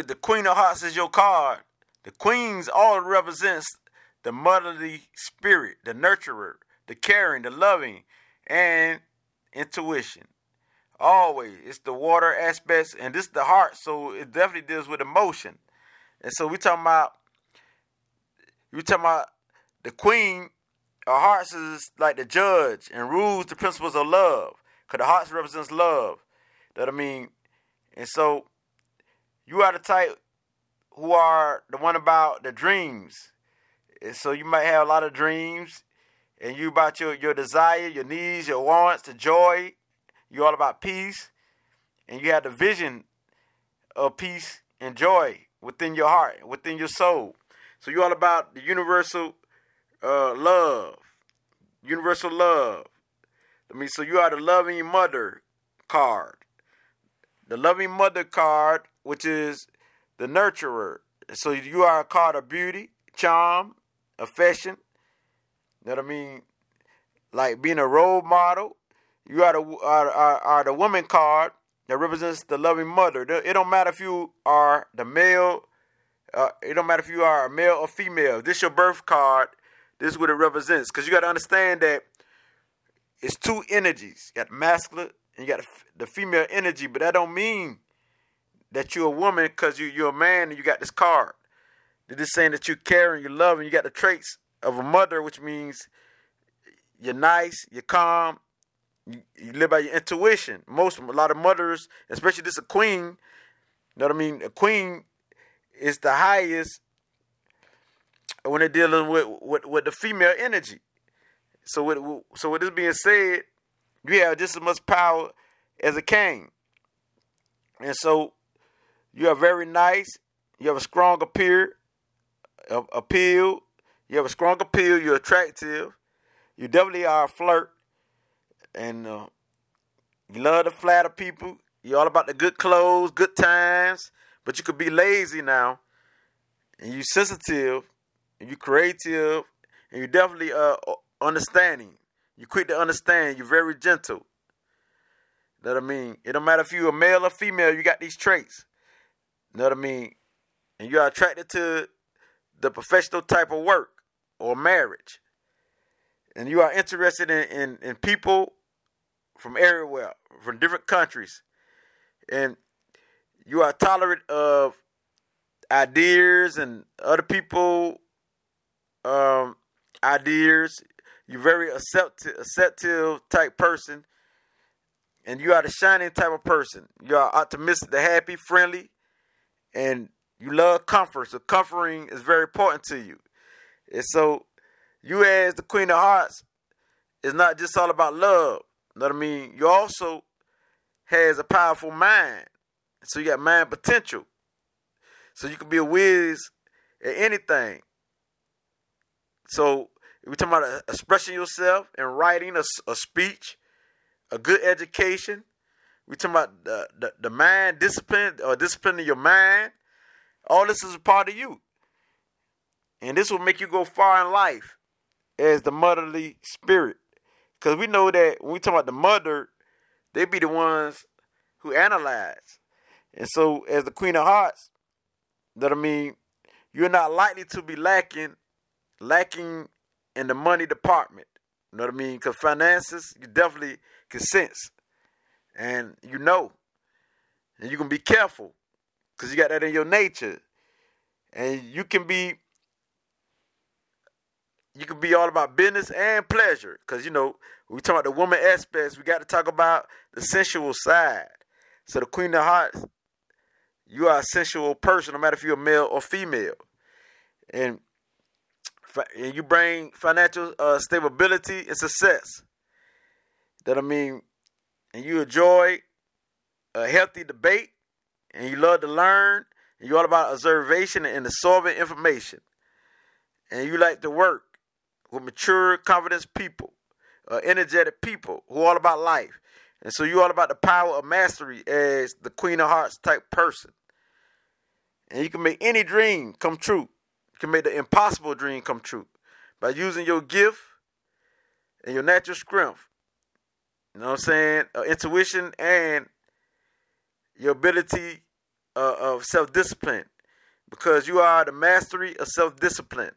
if the Queen of Hearts is your card, the Queens all represents the motherly spirit, the nurturer, the caring, the loving, and intuition. Always, it's the water aspects, and this is the heart, so it definitely deals with emotion. And so we talking about, we talking about the Queen of Hearts is like the judge and rules the principles of love, because the hearts represents love. That I mean, and so you are the type who are the one about the dreams. And so you might have a lot of dreams, and you about your, your desire, your needs, your wants, the joy. You all about peace, and you have the vision of peace and joy within your heart, within your soul. So you all about the universal uh, love, universal love. I mean, so you are the loving mother card, the loving mother card, which is the nurturer. So you are a card of beauty, charm, affection. You know what I mean? Like being a role model. You are the are, are, are the woman card that represents the loving mother. It don't matter if you are the male. Uh, it don't matter if you are a male or female. This your birth card. This is what it represents. Because you got to understand that it's two energies. You got the masculine and you got the female energy, but that don't mean that you're a woman because you, you're a man and you got this card. They're just saying that you care and you love and you got the traits of a mother, which means you're nice, you're calm, you, you live by your intuition. Most, a lot of mothers, especially this a queen, you know what I mean? A queen is the highest when they're dealing with, with, with the female energy. So with so with this being said, you have just as much power as a king. And so you are very nice. You have a strong appeal. Appeal. You have a strong appeal. You're attractive. You definitely are a flirt, and uh, you love to flatter people. You're all about the good clothes, good times, but you could be lazy now, and you sensitive, and you creative, and you definitely uh understanding. You quick to understand. You're very gentle. What I mean? It don't matter if you're a male or female. You got these traits. Know what I mean? And you are attracted to the professional type of work or marriage. And you are interested in, in, in people from everywhere, from different countries. And you are tolerant of ideas and other people um, ideas. You're very acceptive, acceptive type person, and you are the shining type of person. You are optimistic, the happy, friendly, and you love comfort. So comforting is very important to you. And so you as the Queen of Hearts is not just all about love. You know what I mean? You also has a powerful mind. So you got mind potential. So you can be a whiz at anything. So we're talking about expressing yourself and writing a, a speech, a good education. We're talking about the, the, the mind discipline or disciplining your mind. All this is a part of you. And this will make you go far in life as the motherly spirit. Because we know that when we talk about the mother, they be the ones who analyze. And so, as the Queen of Hearts, that I mean, you're not likely to be lacking, lacking in the money department. You know what I mean? Because finances, you definitely can sense. And you know. And you can be careful. Because you got that in your nature. And you can be you can be all about business and pleasure. Cause you know, we talk about the woman aspects, we got to talk about the sensual side. So the Queen of Hearts, you are a sensual person, no matter if you're male or female. And and you bring financial uh, stability and success. That I mean, and you enjoy a healthy debate, and you love to learn, and you're all about observation and absorbing information, and you like to work with mature, confident people, uh, energetic people who are all about life, and so you're all about the power of mastery as the Queen of Hearts type person, and you can make any dream come true You can make the impossible dream come true by using your gift and your natural strength. You know what I'm saying? Uh, intuition and your ability uh, of self discipline because you are the mastery of self discipline.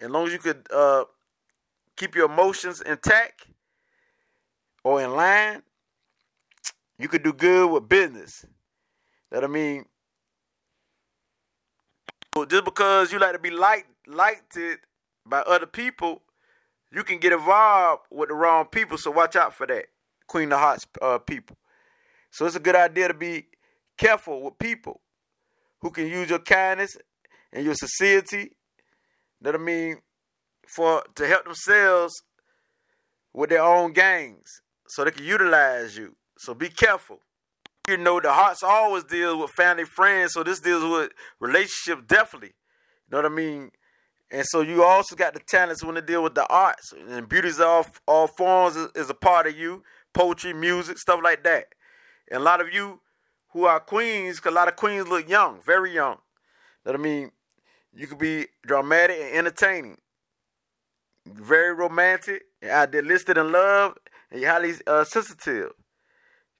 As long as you could uh, keep your emotions intact or in line, you could do good with business. That I mean, just because you like to be liked liked it by other people, you can get involved with the wrong people. So watch out for that, Queen of Hearts uh, people. So it's a good idea to be careful with people who can use your kindness and your sincerity. That I mean, for to help themselves with their own gangs, so they can utilize you. So be careful. You know, the hearts always deal with family, friends. So this deals with relationship definitely. You know what I mean? And so you also got the talents when they deal with the arts and beauty's all all forms is, is a part of you. Poetry, music, stuff like that. And a lot of you who are queens, cause a lot of queens look young, very young. That I mean, you could be dramatic and entertaining, very romantic, and idealistic in love, and you're highly uh, sensitive.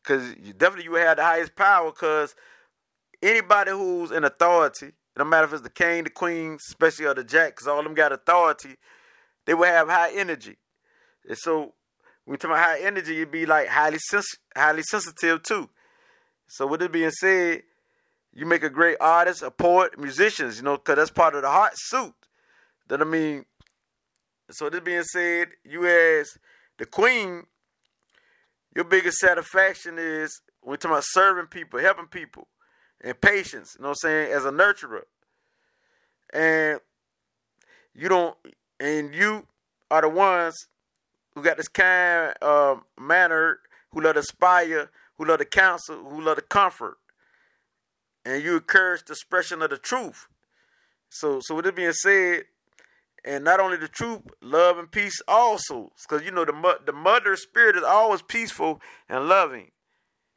Cause you definitely you have the highest power. Cause anybody who's in authority, no matter if it's the king, the queen, especially or the jack, cause all of them got authority, they will have high energy. And so when you talk about high energy, you'd be like highly sens- highly sensitive too. So with it being said, you make a great artist, a poet, musicians, you know, because that's part of the heart suit. That I mean, so this being said, you as the queen, your biggest satisfaction is when you're talking about serving people, helping people, and patience, you know what I'm saying, as a nurturer. And you don't, and you are the ones who got this kind uh, manner, who love to aspire who love to counsel, who love to comfort, and you encourage the expression of the truth. So, so with it being said, and not only the truth, love and peace also, because you know the the mother spirit is always peaceful and loving,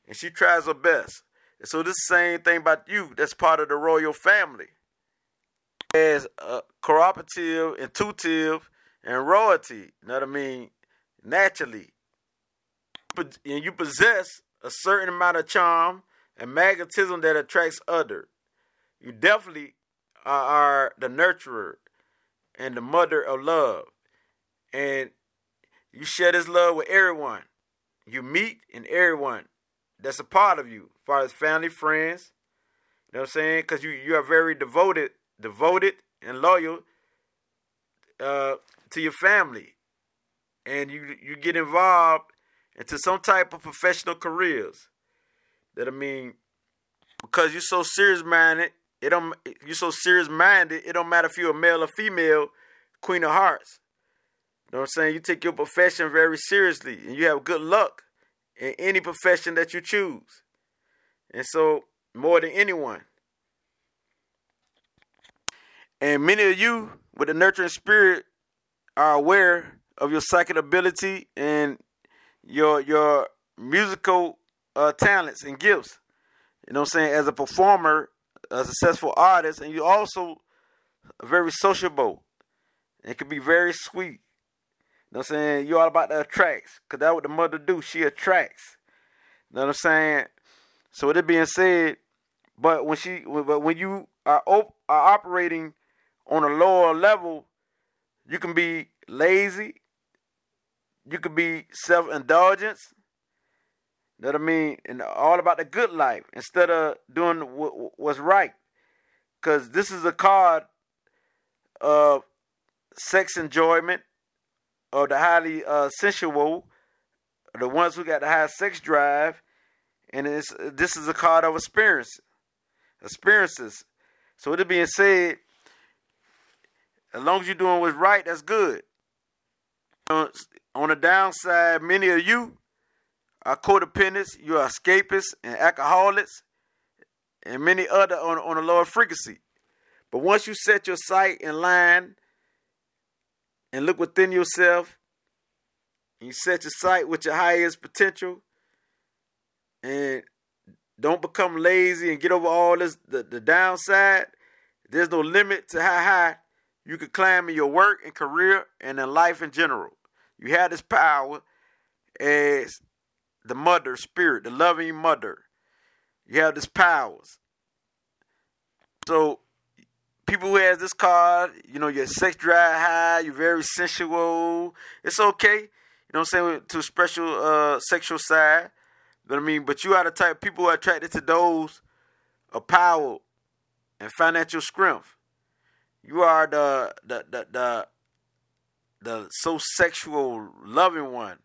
and she tries her best. So this same thing about you, that's part of the royal family, as a cooperative, intuitive, and royalty. You know what I mean? Naturally, and you possess a certain amount of charm and magnetism that attracts others. You definitely are the nurturer and the mother of love. And you share this love with everyone. You meet and everyone that's a part of you, as far as family, friends. You know what I'm saying? Because you, you are very devoted, devoted and loyal uh, to your family. And you you get involved into some type of professional careers. That I mean, because you're so serious minded, it don't you're so serious minded, it don't matter if you're a male or female, Queen of Hearts. You know what I'm saying? You take your profession very seriously and you have good luck in any profession that you choose. And so more than anyone. And many of you with the nurturing spirit are aware of your psychic ability and your your musical uh, talents and gifts. You know what I'm saying? As a performer, a successful artist, and you also very sociable. It can be very sweet. You know what I'm saying? You're all about the attracts. Because that's what the mother do. She attracts. You know what I'm saying? So with it being said, but when she but when you are, op, are operating on a lower level, you can be lazy, you can be self indulgence. You know what I mean? And all about the good life instead of doing what's right. Because this is a card of sex enjoyment, of the highly uh, sensual, the ones who got the high sex drive, and it's, this is a card of experience, experiences. So with it being said, as long as you're doing what's right, that's good. On the downside, many of you are codependents, you are escapists and alcoholics, and many other on, on a lower frequency. But once you set your sight in line and look within yourself, and you set your sight with your highest potential, and don't become lazy and get over all this the, the downside. There's no limit to how high you can climb in your work and career and in life in general. You have this power as the mother spirit, the loving mother. You have this powers. So people who has this card, you know, your sex drive high, you're very sensual. It's okay, you know what I'm saying, to special uh, sexual side. You know what I mean? But you are the type of people who are attracted to those of power and financial strength. You are the the the the, the so sexual loving one.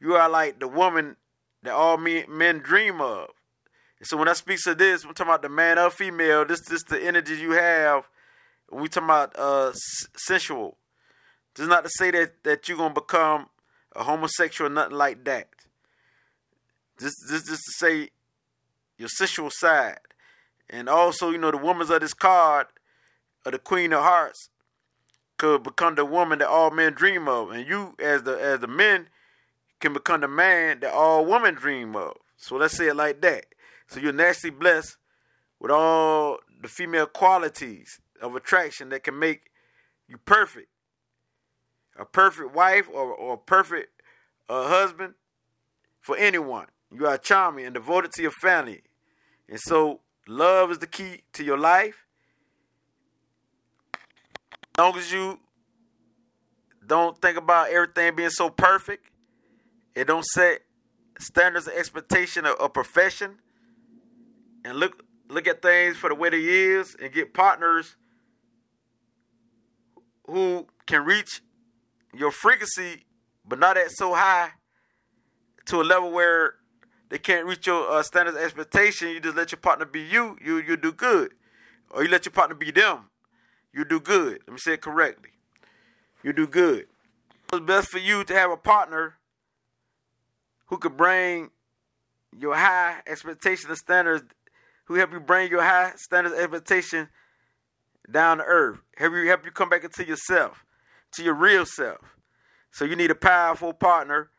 You are like the woman that all men dream of. So when I speak to this, we're talking about the man or female. This this the energy you have. We talking about uh, sensual. This is not to say that that you're gonna become a homosexual or nothing like that. This this just to say your sensual side, and also you know the woman's of this card, of the Queen of Hearts, could become the woman that all men dream of, and you as the as the men can become the man that all women dream of. So let's say it like that. So you're naturally blessed with all the female qualities of attraction that can make you perfect. A perfect wife or, or a perfect uh, husband for anyone. You are charming and devoted to your family. And so love is the key to your life. As long as you don't think about everything being so perfect, it don't set standards of expectation of, of profession and look look at things for the way they is and get partners who can reach your frequency but not at so high to a level where they can't reach your uh, standards expectation. You just let your partner be you you you do good. Or you let your partner be them. You do good. Let me say it correctly. You do good. It's best for you to have a partner who could bring your high expectation and standards who help you bring your high standards expectation down to earth. Help you help you come back into yourself, to your real self. So you need a powerful partner.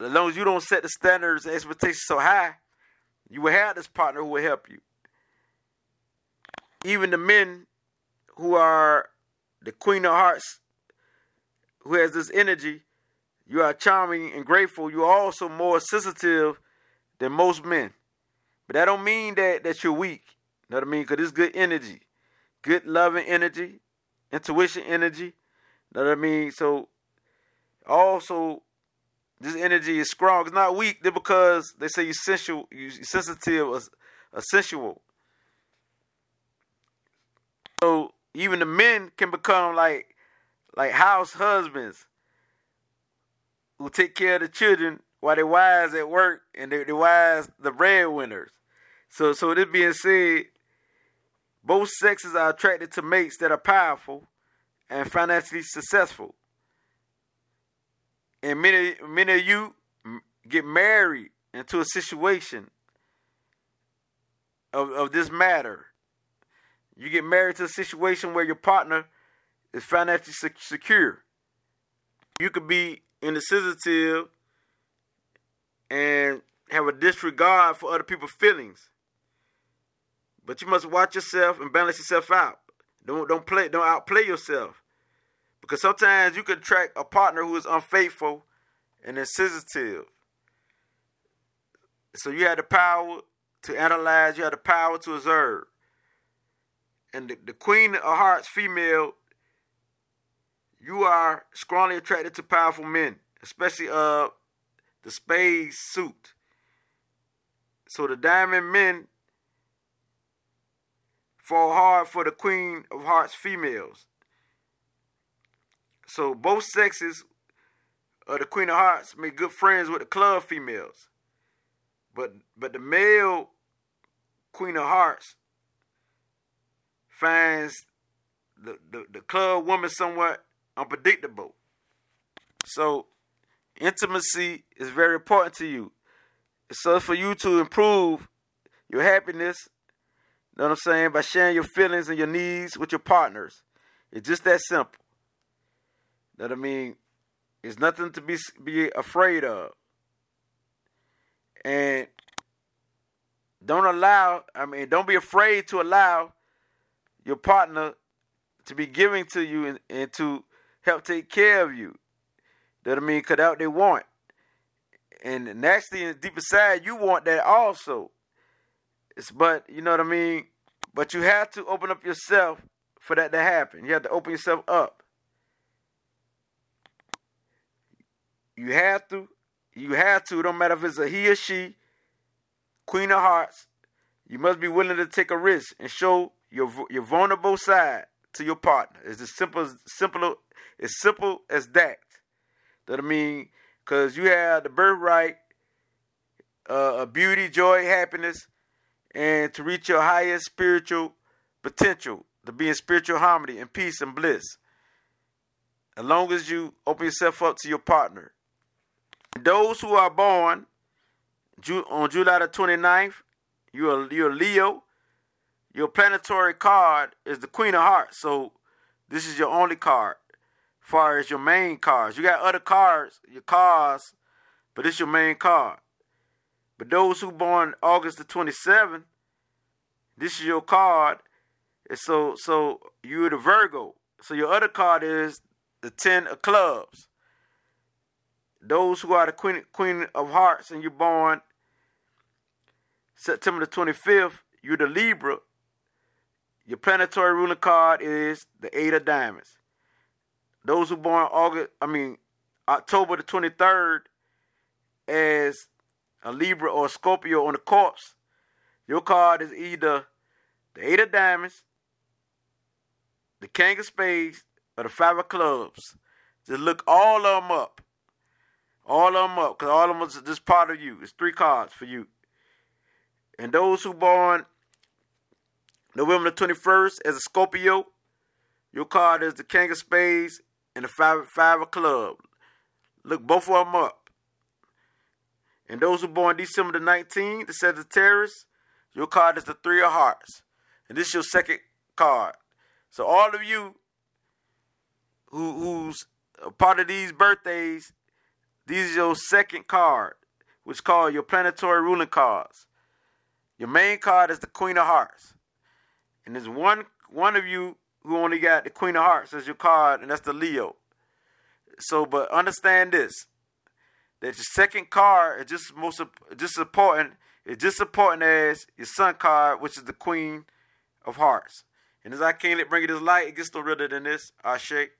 As long as you don't set the standards and expectations so high, you will have this partner who will help you. Even the men who are the queen of hearts, who has this energy, you are charming and grateful. You are also more sensitive than most men. But that don't mean that that you're weak. You know what I mean? Because it's good energy, good loving energy, intuition energy. You know what I mean? So also this energy is strong. It's not weak. They're because they say you're sensual, you're sensitive, or, or sensual. So even the men can become like like house husbands who take care of the children while their wives at work and their, their wives the breadwinners. So, so this being said, both sexes are attracted to mates that are powerful and financially successful. And many, many of you get married into a situation of, of this matter. You get married to a situation where your partner is financially secure. You could be insensitive and have a disregard for other people's feelings. But you must watch yourself and balance yourself out. Don't don't play don't outplay yourself. Because sometimes you can attract a partner who is unfaithful and insensitive. So you have the power to analyze, you have the power to observe. And the, the queen of hearts female, you are strongly attracted to powerful men, especially uh the spade suit. So the diamond men fall hard for the Queen of Hearts females. So both sexes of the Queen of Hearts make good friends with the club females. But but the male Queen of Hearts finds the, the, the club woman somewhat unpredictable. So intimacy is very important to you. So for you to improve your happiness know what I'm saying? By sharing your feelings and your needs with your partners. It's just that simple. Know what I mean? It's nothing to be be afraid of. And don't allow, I mean, don't be afraid to allow your partner to be giving to you and, and to help take care of you. Know what I mean? Cut out they want. And naturally, deep inside, you want that also. It's, but you know what I mean. But you have to open up yourself for that to happen. You have to open yourself up. You have to. You have to. Don't matter if it's a he or she. Queen of Hearts. You must be willing to take a risk and show your your vulnerable side to your partner. It's as simple as simple as simple as that. That I mean, because you have the birthright, uh, beauty, joy, happiness, and to reach your highest spiritual potential, to be in spiritual harmony and peace and bliss. As long as you open yourself up to your partner. Those who are born on July the 29th, you're, you're Leo. Your planetary card is the Queen of Hearts. So this is your only card. Far as your main cards. You got other cards, your cards, but it's your main card. But those who born August the 27th, this is your card. So so you're the Virgo. So your other card is the Ten of Clubs. Those who are the Queen Queen of Hearts and you're born September the 25th, you're the Libra. Your planetary ruling card is the Eight of Diamonds. Those who born August, I mean October the 23rd, as a Libra or a Scorpio on the corpse, your card is either the Eight of Diamonds, the King of Spades, or the Five of Clubs. Just look all of them up. All of them up, because all of them is just part of you. It's three cards for you. And those who born November the 21st as a Scorpio, your card is the King of Spades and the Five, five of Club. Look both of them up. And those who born December the 19th, the Sagittarius, your card is the Three of Hearts. And this is your second card. So all of you who who's a part of these birthdays, these are your second card, which is called your planetary ruling cards. Your main card is the Queen of Hearts. And there's one one of you who only got the Queen of Hearts as your card, and that's the Leo. So, but understand this: that your second card is just most just important. It's just important as your Sun card, which is the Queen of Hearts. And as I can't let bring it this light, it gets no realer than this. I shake.